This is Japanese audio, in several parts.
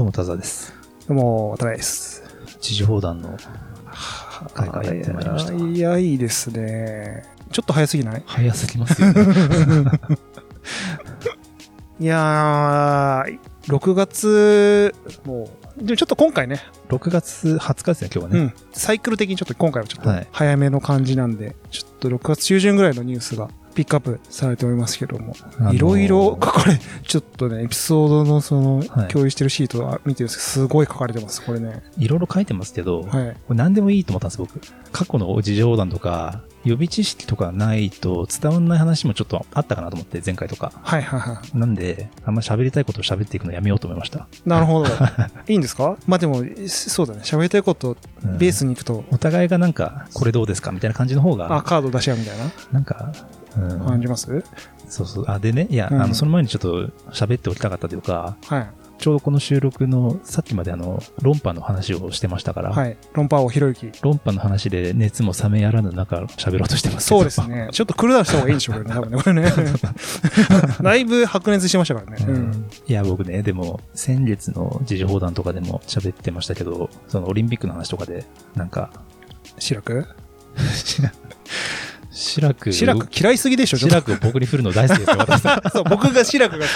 どうも、田沢です。どうも、渡辺です。知事砲弾の会がやってまいりました。いや、いいですね。ちょっと早すぎない？早すぎますよね。いやー、6月、もう、でもちょっと今回ね、6月20日ですね、今日はね。うん、サイクル的にちょっと今回はちょっとはい早めの感じなんで、ちょっと6月中旬ぐらいのニュースがピックアップされておりますけども、あのーいろいろ 書かれ、ちょっとね、エピソードのそのはい、共有してるシートは見てるんですけど、すごい書かれてます、これね。いろいろ書いてますけど、こはい。れ何でもいいと思ったんです、僕。過去の事情砲弾とか、予備知識とかないと伝わんない話もちょっとあったかなと思って、前回とか。はいはいはい。なんで、あんま喋りたいことを喋っていくのやめようと思いました。なるほど。いいんですか？まあでも、そうだね。喋りたいこと、うんベースに行くと、お互いがなんか、これどうですか？みたいな感じの方あ、が、カード出し合うみたいな？なんか、うん感じます？そうそう。あ、でね、いや、うんあの、その前にちょっと喋っておきたかったというか、はい。ちょうどこの収録の、さっきまであの、論破の話をしてましたから、はい。論破王ひろゆき。論破の話で熱も冷めやらぬ中喋ろうとしてますそうです。ね。ちょっとクールダウンした方がいいんでしょうけどね、多分ね。これね。だいぶ白熱してましたからね。ううんん。いや、僕ね、でも、先月の時事砲弾とかでも喋ってましたけど、そのオリンピックの話とかで、なんか、シラクシラク、シラク嫌いすぎでしょ、シラクを僕に振るの大好きですよ、私。そう、僕がシラクが、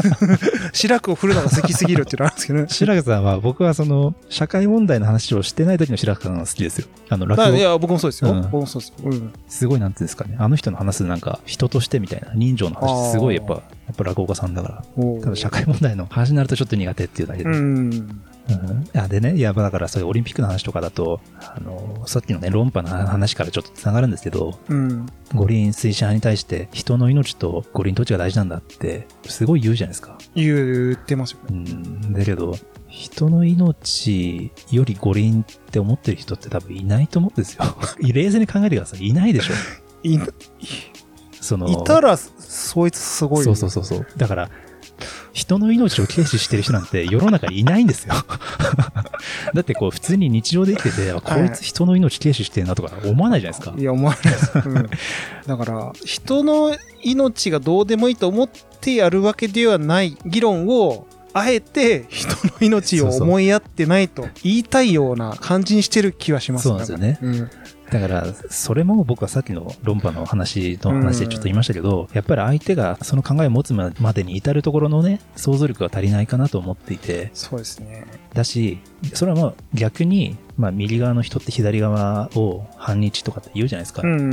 シラクを振るのが好きすぎるっていうのあるんですけどね。シラクさんは、僕はその、社会問題の話をしてない時のシラクさんが好きですよ。あの、落語、いや、僕もそうですよ。うん僕もそうですよ。うん。すごいなんていうんですかね。あの人の話すなんか、人としてみたいな、人情の話、すごいやっぱ、やっぱ落語家さんだから。ただ社会問題の話になるとちょっと苦手っていうだけで。うん。うんあでね、いや、だからそういうオリンピックの話とかだと、あの、さっきのね、論破の話からちょっと繋がるんですけど、うん。五輪推進派に対して人の命と五輪どっちが大事なんだって、すごい言うじゃないですか。言ってますよね。うん、だけど、人の命より五輪って思ってる人って多分いないと思うんですよ。冷静に考えてください。いないでしょ。い、その、いたら、そいつすごい。そうそうそうそう。だから、人の命を軽視してる人なんて世の中にいないんですよ。だってこう普通に日常で生きてて、あこいつ人の命軽視してるなとか思わないじゃないですかい。や、思わないです。うん。だから、人の命がどうでもいいと思ってやるわけではない議論を、あえて人の命を思いやってないと言いたいような感じにしてる気はしますそうなんですよねうん。だから、それも僕はさっきの論破の話の話でちょっと言いましたけど、やっぱり相手がその考えを持つまでに至るところのね、想像力が足りないかなと思っていて、そうですね。だし、それはまあ逆に、まあ右側の人って左側を反日とかって言うじゃないですか。うん。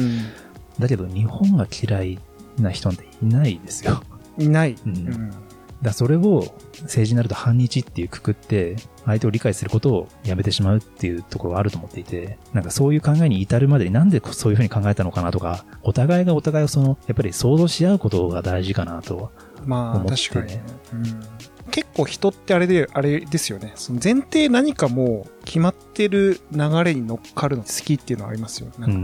だけど日本が嫌いな人なんていないですよ。いない。ううんん。だそれを政治になると反日っていうくくって、相手を理解することをやめてしまうっていうところがあると思っていて、なんかそういう考えに至るまでになんでそういうふうに考えたのかなとか、お互いがお互いをその、やっぱり想像し合うことが大事かなと。まあ、思ってね確かにね。うん。結構人ってあれで、あれですよね。その前提何かもう決まってる流れに乗っかるの好きっていうのはありますよ。なんか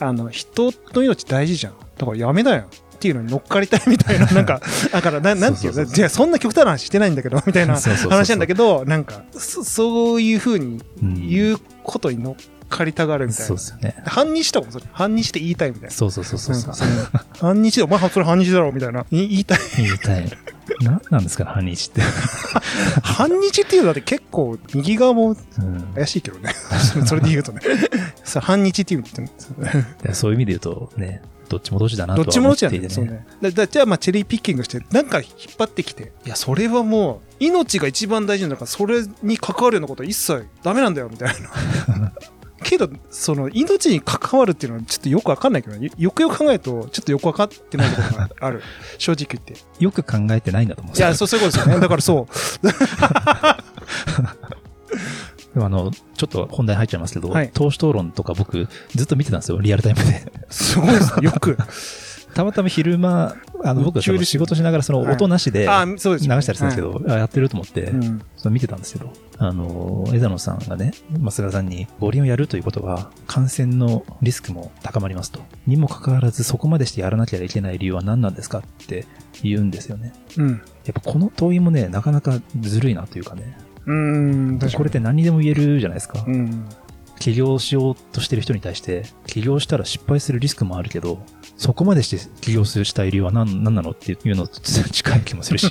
うん。あの、人の命大事じゃん。だからやめだよ。っていうのに乗っかりたいみたいな、なんか、だから、ななんていうじゃあそんな極端な話してないんだけど、みたいな話なんだけど、なんか、そそういうふうにうん言うことに乗っかりたがるみたいなそうで。すよね。反日とかもそれ、反日で言いたいみたいな。そうそうそうそうそう。なんかうん反日で、お前それ反日だろみたいな。い言いたい。言いたい。何なんですかね、反日って。反日っていうのだって結構、右側もうん怪しいけどね。それで言うとね。さ反日っていうのっていやそういう意味で言うとね、どっちもどっちだなとはどっちも思っどっちなんだよ、ていてね。そうね。だだじゃあまあチェリーピッキングして、なんか引っ張ってきて、いや、それはもう、命が一番大事なんだから、それに関わるようなことは一切ダメなんだよ、みたいな。けど、その、命に関わるっていうのはちょっとよくわかんないけどね、よくよく考えると、ちょっとよくわかってないところがある。正直言って。よく考えてないんだと思ういや、そう、そういうことですよね。だからそう。でもあの、ちょっと本題入っちゃいますけど、はい党首討論とか僕ずっと見てたんですよ、リアルタイムで。すごいですね。よく。たまたま昼間、あの、僕仕事しながらその音なしで流。したりするんですけど、あやってると思って、うん。その見てたんですけど、あの、枝野さんがね、まあ菅さんに、五輪をやるということは、感染のリスクも高まりますと。にもかかわらず、そこまでしてやらなきゃいけない理由は何なんですかって言うんですよね。うん。やっぱこの問いもね、なかなかずるいなというかね。うーん。これって何にでも言えるじゃないですか。うん。起業しようとしてる人に対して、起業したら失敗するリスクもあるけど、そこまでして起業するしたい理由は何何なのっていうのと近い気もするし、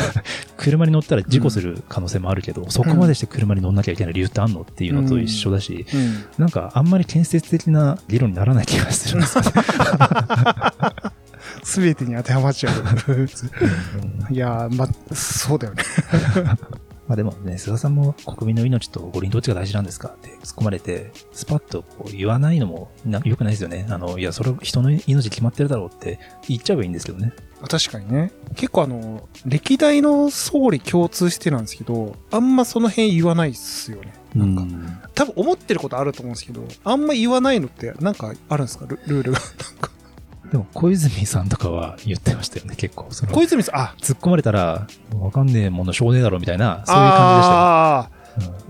車に乗ったら事故する可能性もあるけど、そこまでして車に乗んなきゃいけない理由ってあんのっていうのと一緒だし、うん。なんかあんまり建設的な議論にならない気がするんですよね。すべてに当てはまっちゃう。う んいやー、ま、そうだよね。まあでもね、菅さんも国民の命と五輪どっちが大事なんですかって突っ込まれて、スパッとこう言わないのもな良くないですよね。あの、いや、それ人の命決まってるだろうって言っちゃえばいいんですけどね。確かにね。結構あの、歴代の総理共通してなんですけど、あんまその辺言わないっすよね。なんか、多分思ってることあると思うんですけど、あんま言わないのってなんかあるんですか？ルルールが。でも小泉さんとかは言ってましたよね、結構。その小泉さん、あ、突っ込まれたら、わかんねえもの少ねえだろみたいな、そういう感じでしたよ。あー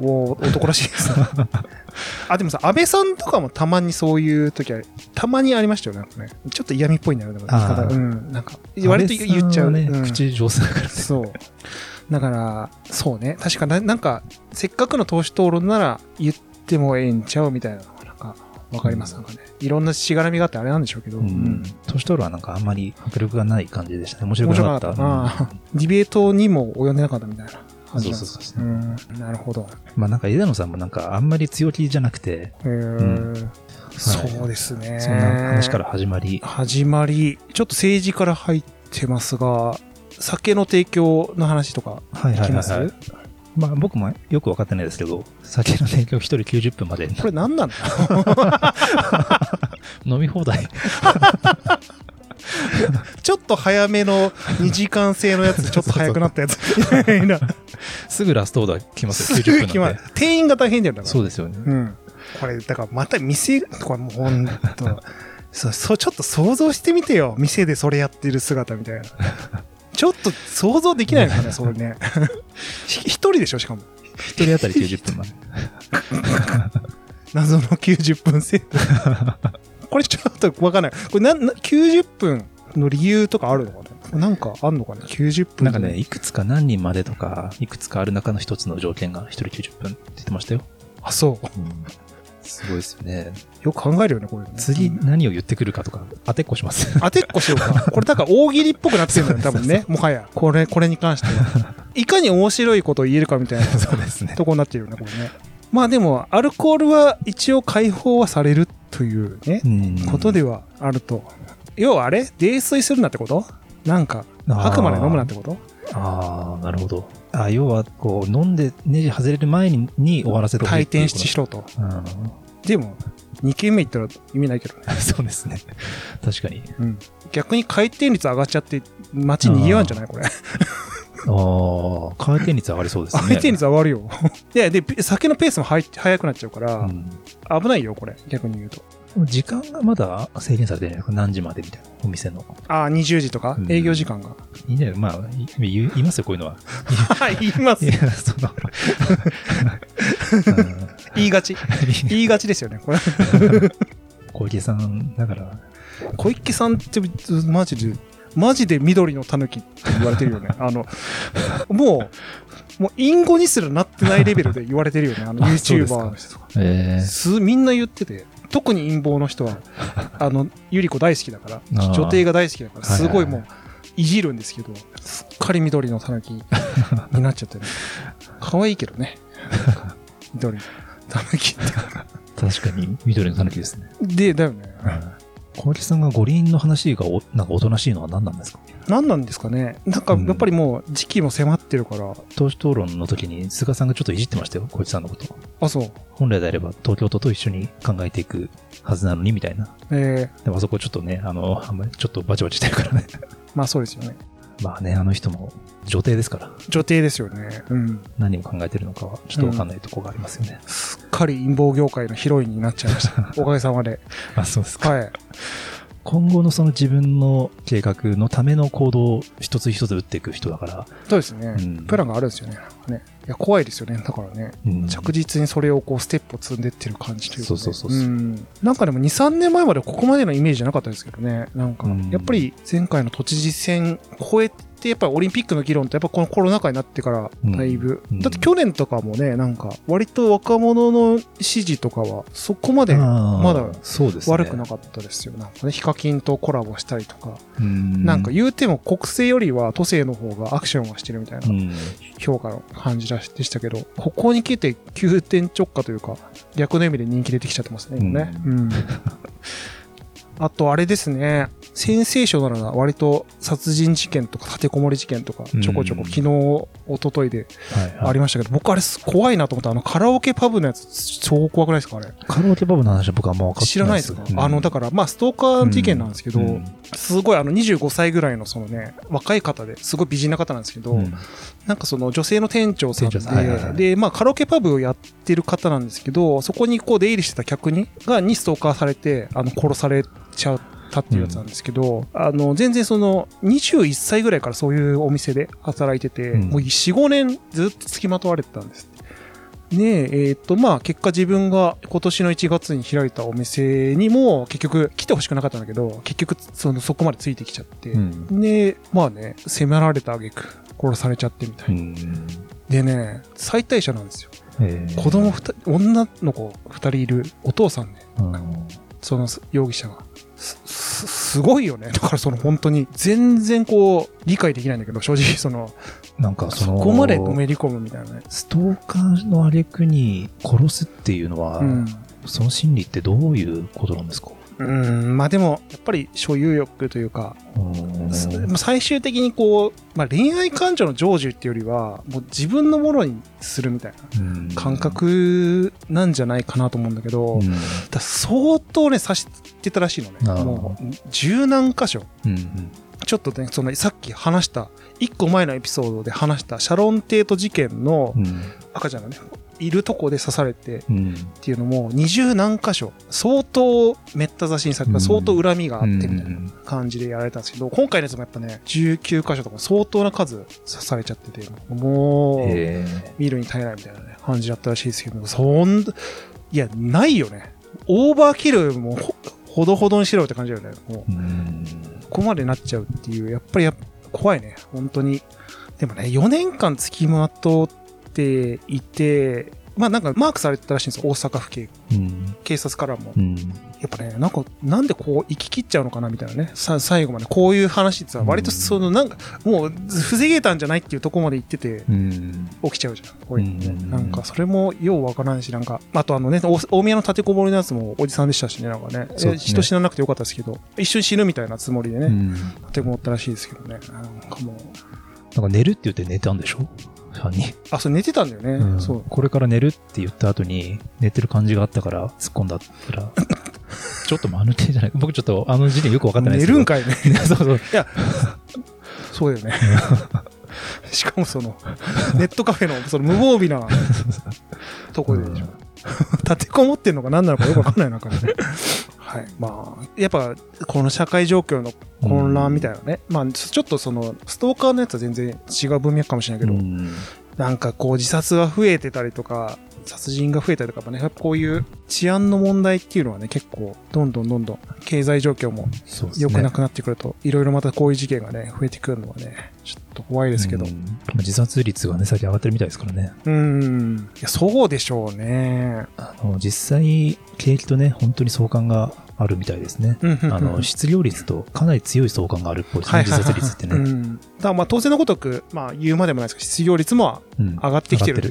おー男らしいですね。あ、でもさ、安倍さんとかもたまにそういう時は、たまにありましたよね。ねちょっと嫌味っぽいんだうん。なんか、うん割と言っちゃう。ね、うん口上手だからね。そう。だから、そうね。確かな、なんか、せっかくの党首討論なら言ってもええんちゃうみたいなわかります。うんなんかね。いろんなしがらみがあってあれなんでしょうけど。ううんん。年取るはなんかあんまり迫力がない感じでしたね。面白面くなかっ。たた。あーディベートにも及んでなかったみたいな。そうそうそううん。なるほど。まあなんか枝野さんもなんかあんまり強気じゃなくて、えーそうですね。そんな話から始まり、始まり、ちょっと政治から入ってますが、酒の提供の話とかはいはい聞きます、はいはい。まあ僕もよく分かってないですけど、酒の提供1人90分までこれ何なんだ？飲み放題。ちょっと早めの2時間制のやつ、ちょっと早くなったやつみたいな。すぐラストオーダー来ますよ、すぐ90分なんで。店員が大変だよだから。そうですよね。うん。これ、だからまた店、これもうほんと、そう、ちょっと想像してみてよ。店でそれやってる姿みたいな。ちょっと想像できないのかね、それね。ひ一人でしょ、しかも。1人当たり90分まで。謎の90分制度。これちょっとわかんない。これな、な、90分の理由とかあるのかななんかあんのかな ?90 分。なんかね、いくつか何人までとか、いくつかある中の一つの条件が1人90分って言ってましたよ。あ、そう。すごいですよね。よく考えるよね、これね。次何を言ってくるかとか、当てっこします。当てっこしようか。これだから大喜利っぽくなってるんだよ、多分ね。もはや。これ、これに関しては。いかに面白いことを言えるかみたいな そうですね。とこになってるよね、これね。まあでも、アルコールは一応解放はされるというね、うんことではあると。要はあれ泥酔するなってこと？なんか、あくまで飲むなってこと？ああ、なるほど。あ要は、こう、飲んでネジ外れる前にに終わらせてほしい退ってしろと。うん。でも、2軒目行ったら意味ないけどね。そうですね。確かに。うん。逆に回転率上がっちゃって、街にぎわうんじゃない？これ。ああ、回転率上がりそうですね。回転率上がるよ。いや、で、酒のペースも速くなっちゃうから、うん危ないよ、これ。逆に言うと。時間がまだ制限されてるんですか何時までみたいな、お店の。ああ、20時とか？う、ん営業時間が？いいね。まあ、い言い言いますよ、こういうのは。はい、言いますい。や、その、う ん言いがち。言いがちですよね、これ。小池さん、だから、小池さんって、マジで、マジで緑の狸って言われてるよね。あの、もう、もう、隠語にすらなってないレベルで言われてるよね。あの、YouTuber の人とか。えす、みんな言ってて、特に陰謀の人は、あの、ゆり子大好きだから、ー女帝が大好きだから、すごいはいはいはいもう、いじるんですけど、すっかり緑の狸 になっちゃってね。可愛いけどね。緑の狸って。確かに緑の狸ですね。で、だよね。小池さんが五輪の話がおなんかおとなしいのは何なんですか？何なんですかね？なんか、やっぱりもう、時期も迫ってるから、党首討論の時に菅さんがちょっといじってましたよ、小池さんのこと。あ、そう。本来であれば東京都と一緒に考えていくはずなのにみたいな。えでもあそこちょっとね、あの、あんまりちょっとバチバチしてるからね。ー、まあそうですよね。まあね、あの人も女帝ですから、女帝ですよね。うん。何を考えてるのかはちょっとわかんないところがありますよね。すっかり陰謀業界のヒロインになっちゃいました。おかげさまで。あ、そうですか。はい。今後のその自分の計画のための行動を一つ一つ打っていく人だから、そうですね。うんプランがあるんですよね。ね。いや、怖いですよね。だからね。うん。着実にそれをこう、ステップを積んでってる感じというか、ね。そうそうそうなんかでも2、3年前までここまでのイメージじゃなかったですけどね。なんかうん、やっぱり前回の都知事選超えってやっぱりオリンピックの議論ってやっぱこのコロナ禍になってからだいぶ、うん。だって去年とかもねなんか割と若者の支持とかはそこまでままだ。悪くなかったですよ、なんかねヒカキンとコラボしたりとか、うん。なんか言うても国政よりは都政の方がアクションはしてるみたいなうん。評価の感じでしたけど、ここに来て急転直下というか逆の意味で人気出てきちゃってますね今ね、うん。あとあれですね、センセーショナルな割と殺人事件とか立てこもり事件とかちょこちょこうん昨日、一昨日でありましたけど、僕あれ怖いなと思ったあのカラオケパブのやつ超怖くないですかあれ？カラオケパブの話は僕はあんま分かって知らないですか、うん。あの、だからまあストーカー事件なんですけど、うん。すごいあの25歳ぐらいのそのね、若い方ですごい美人な方なんですけど、うん。なんかその女性の店長さんで、で、まあカラオケパブをやってる方なんですけど、そこにこう出入りしてた客に、が、にストーカーされて、あの、殺されちゃったっていうやつなんですけど、あの、全然その、21歳ぐらいからそういうお店で働いてて、うんもう4、5年ずっと付きまとわれてたんです。で、えっ、と、まあ、結果自分が今年の1月に開いたお店にも、結局来てほしくなかったんだけど、結局、その、そこまでついてきちゃって、うんで、まあね、迫られた挙句、殺されちゃってみたいな。うんでね、最大者なんですよ。えー子供二人、女の子二人いるお父さんね、うんその容疑者が。す、ごいよね。だからその本当に、全然こう、理解できないんだけど、正直その、なんかそのそこまでのめり込むみたいなね。ストーカーの挙句に殺すっていうのは、うん。その心理ってどういうことなんですか？うん、まあでも、やっぱり所有欲というか、すまあ最終的にこう、まあ恋愛感情の成就っていうよりは、もう自分のものにするみたいな感覚なんじゃないかなと思うんだけど、うん。だ相当ね、刺してたらしいのね。もう、十何箇所。うんうん。ちょっとね、その、さっき話した、一個前のエピソードで話した、シャロンテート事件のうん。赤ちゃんがね、いるとこで刺されてっうんていうのも、二十何箇所、相当めった刺しにされた、うん相当恨みがあってみたいなうん感じでやられたんですけど、今回のやつもやっぱね、19箇所とか相当な数刺されちゃってて、もう、へ見るに耐えないみたいなね、感じだったらしいですけど、そん、いや、ないよね。オーバーキルもほほどほどにしろって感じだよね。もうここまでなっちゃうっていう、やっぱりやっ怖いね、本当に。でもね、4年間付きまとっていて、まあなんかマークされてたらしいんですよ、大阪府警、うん。警察からも。うん。やっぱね、なんか、なんでこう、生き切っちゃうのかなみたいなね。さ、最後まで。こういう話ってさ、割とその、なんか、もう、防げたんじゃないっていうところまで行ってて、うん。起きちゃうじゃん。こういうのねうん。なんか、それもようわからんし、なんか、あとあのね、お大宮の立てこもりのやつもおじさんでしたしね、なんかね、ね。人死ななくてよかったですけど、一瞬死ぬみたいなつもりでね、うん。立てこもったらしいですけどね。なんかもう、なんか寝るって言って寝たんでしょ？犯人あ、それ寝てたんだよね。うんそう。これから寝るって言った後に寝てる感じがあったから突っ込んだったら ちょっと間抜けじゃない？僕ちょっとあの時点よく分かってないですけど寝るんかいね。そうそうそうだよね。しかもその、ネットカフェのその無防備なとこででしょ。立てこもってんのか何なのかよくわかんない中で、ね。はい。まあ、やっぱ、この社会状況の混乱みたいなね。まあ、ちょっとその、ストーカーのやつは全然違う文脈かもしれないけど、うんなんかこう自殺が増えてたりとか、殺人が増えたりとかね、やっぱこういう治安の問題っていうのはね、結構、どんどんどんどん経済状況も良くなくなってくると、いろいろまたこういう事件がね、増えてくるのはね、ちょっと怖いですけど。自殺率がね最近上がってるみたいですからねうーん。いや、そうでしょうね。あの実際景気とね本当に相関があるみたいですね。あの失業率とかなり強い相関があるっぽい。ですね自殺率ってね、うん。だまあ当然のごとく、まあ言うまでもないですけど、失業率もうん。上がってきてる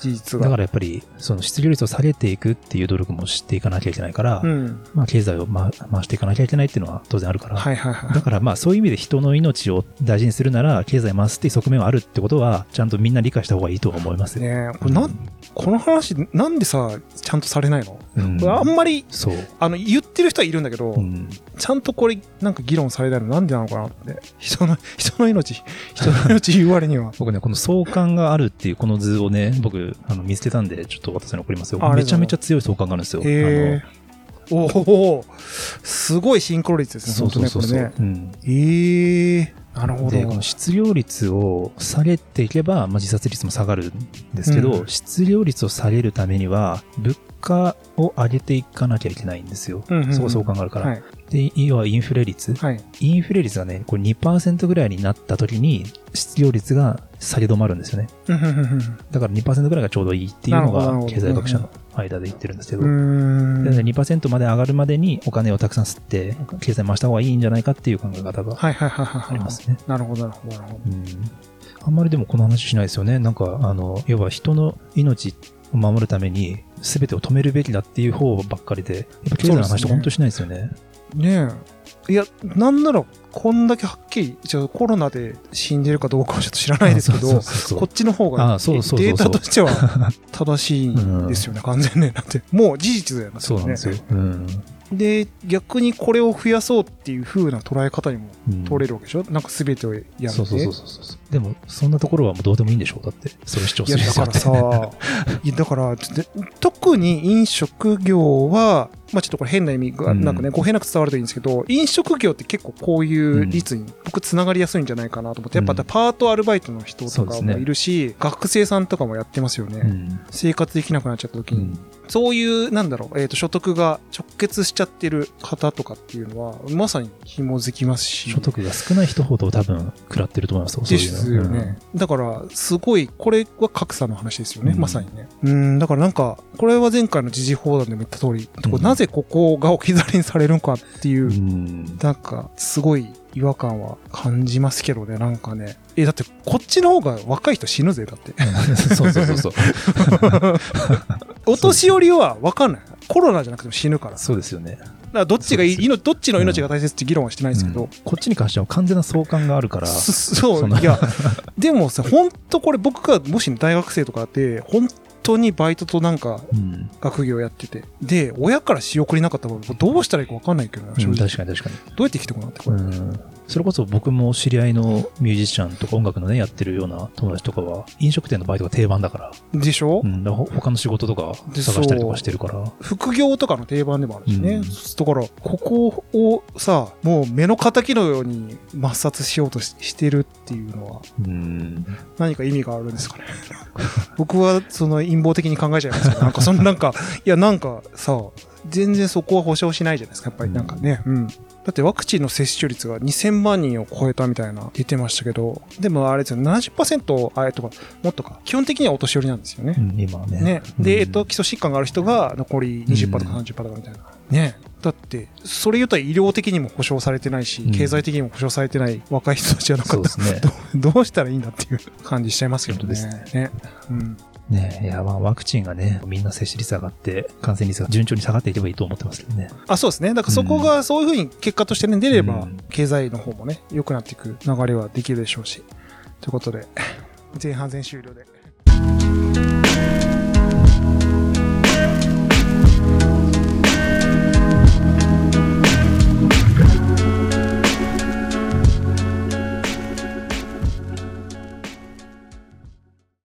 事実だかが。らやっぱりその失業率を下げていくっていう努力もしていかなきゃいけないから、うん。まあ、経済を回回していかなきゃいけないっていうのは当然あるから、はいはいはい。だからまあそういう意味で人の命を大事にするなら経済回すっていう側面はあるってことはちゃんとみんな理解した方がいいとは思いますよ。ねえ。これなん、この話、なんでさ、ちゃんとされないの、うん。あんまり、そう、あの、言ってる人はいるんだけど、うんちゃんとこれ、なんか議論されないのなんでなのかなって。人の、人の命、人の命言う割には。僕ねこの相関があるっていうこの図をね僕あの見つけたんでちょっと私に送りますよめちゃめちゃ強い相関があるんですよ。へえ。おおすごいシンクロ率ですね、そうそうそうそう、本当ね、これね。うんええなるほど。でこの失業率を下げていけば、まあ、自殺率も下がるんですけど、うん失業率を下げるためには物価を上げていかなきゃいけないんですよ、うんうんうんそこ相関があるから、はい。で、要はインフレ率？はい。インフレ率がね、これ2%ぐらいになった時に、失業率が下げ止まるんですよね。だから2%ぐらいがちょうどいいっていうのが経済学者の間で言ってるんですけど。うん。うーんでね、2%まで上がるまでにお金をたくさん吸って、経済回した方がいいんじゃないかっていう考え方が。ありますね。なるほどなるほどなるほど。うん。あんまりでもこの話しないですよね。なんか、あの、要は人の命を守るために全てを止めるべきだっていう方ばっかりで、やっぱ経済の話と本当しないですよね。ねえ。いや、なんなら、こんだけはっきり、じゃあコロナで死んでるかどうかはちょっと知らないですけど、こっちの方がデータとしては 正しいんですよね、完全ね。だって、もう事実だよね。そうなんですよ。うん。で、逆にこれを増やそうっていう風な捉え方にもうん取れるわけでしょ、なんか全てをやめて。そうそうそうそう。でも、そんなところはもうどうでもいいんでしょ？うだって、それ主張いや、するだからさ、いやだから、で特に飲食業は、まあちょっとこれ変な意味が、うんなんかね、語弊なく伝わるといいんですけど、飲食業って結構こういう率に僕つながりやすいんじゃないかなと思って、やっぱうんパートアルバイトの人とかもいるし、学生さんとかもやってますよね。うん。生活できなくなっちゃった時に。うん。そういう、なんだろう、えっ、と、所得が直結しちゃってる方とかっていうのは、まさに紐づきますし。所得が少ない人ほど多分食らってると思いますよ、ですよね。だから、すごい、これは格差の話ですよね、うんまさにね。うん、だからなんか、これは前回の時事報道でも言った通り、こうんうなぜここが置き去りにされるのかっていう、うん。なんか、すごい違和感は感じますけどね、なんかね。え、だって、こっちの方が若い人死ぬぜ、だって。そうそうそうそう。お年寄りは分かんない。コロナじゃなくても死ぬから。だそうですよね。からどっちがいい、どっちの命が大切って議論はしてないですけど、うんこっちに関しては完全な相関があるから、そそういや でもさ本当これ僕がもし大学生とかで本当にバイトとなんかうん。学業やっててで親から仕送りなかったらどうしたらいいか分かんないけどな正うん直、確かに確かに。どうやって生きてこうなってこれ、うんそれこそ僕も知り合いのミュージシャンとか音楽のね、やってるような友達とかは、飲食店のバイトが定番だから、でしょ、うん、他の仕事とかで探したりとかしてるから、副業とかの定番でもあるしね、うん。だからここをさもう目の敵のように抹殺しようとししてるっていうのはうん、何か意味があるんですかね。僕はその陰謀的に考えちゃいますけどなんかそのなんかいやなんかさ全然そこは保証しないじゃないですか。やっぱりなんかね。うんだってワクチンの接種率が2000万人を超えたみたいな言ってましたけどでもあれですよ70%あれとかもっとか基本的にはお年寄りなんですよねう、ん今はね。ね。うんで、えっと、基礎疾患がある人が残り20%とか30%とかみたいな。ね。だって、それ言うと医療的にも保障されてないし、うん経済的にも保障されてない若い人たちはなんかそうですね。どうしたらいいんだっていう感じしちゃいますけど本当ね。ね。うん。ねいや、まあ、ワクチンがね、みんな接種率上がって、感染率が順調に下がっていけばいいと思ってますけどね。あ、そうですね。だからそこがそういうふうに結果としてね、出ればうん、経済の方もね、良くなっていく流れはできるでしょうし。ということで、前半戦終了で。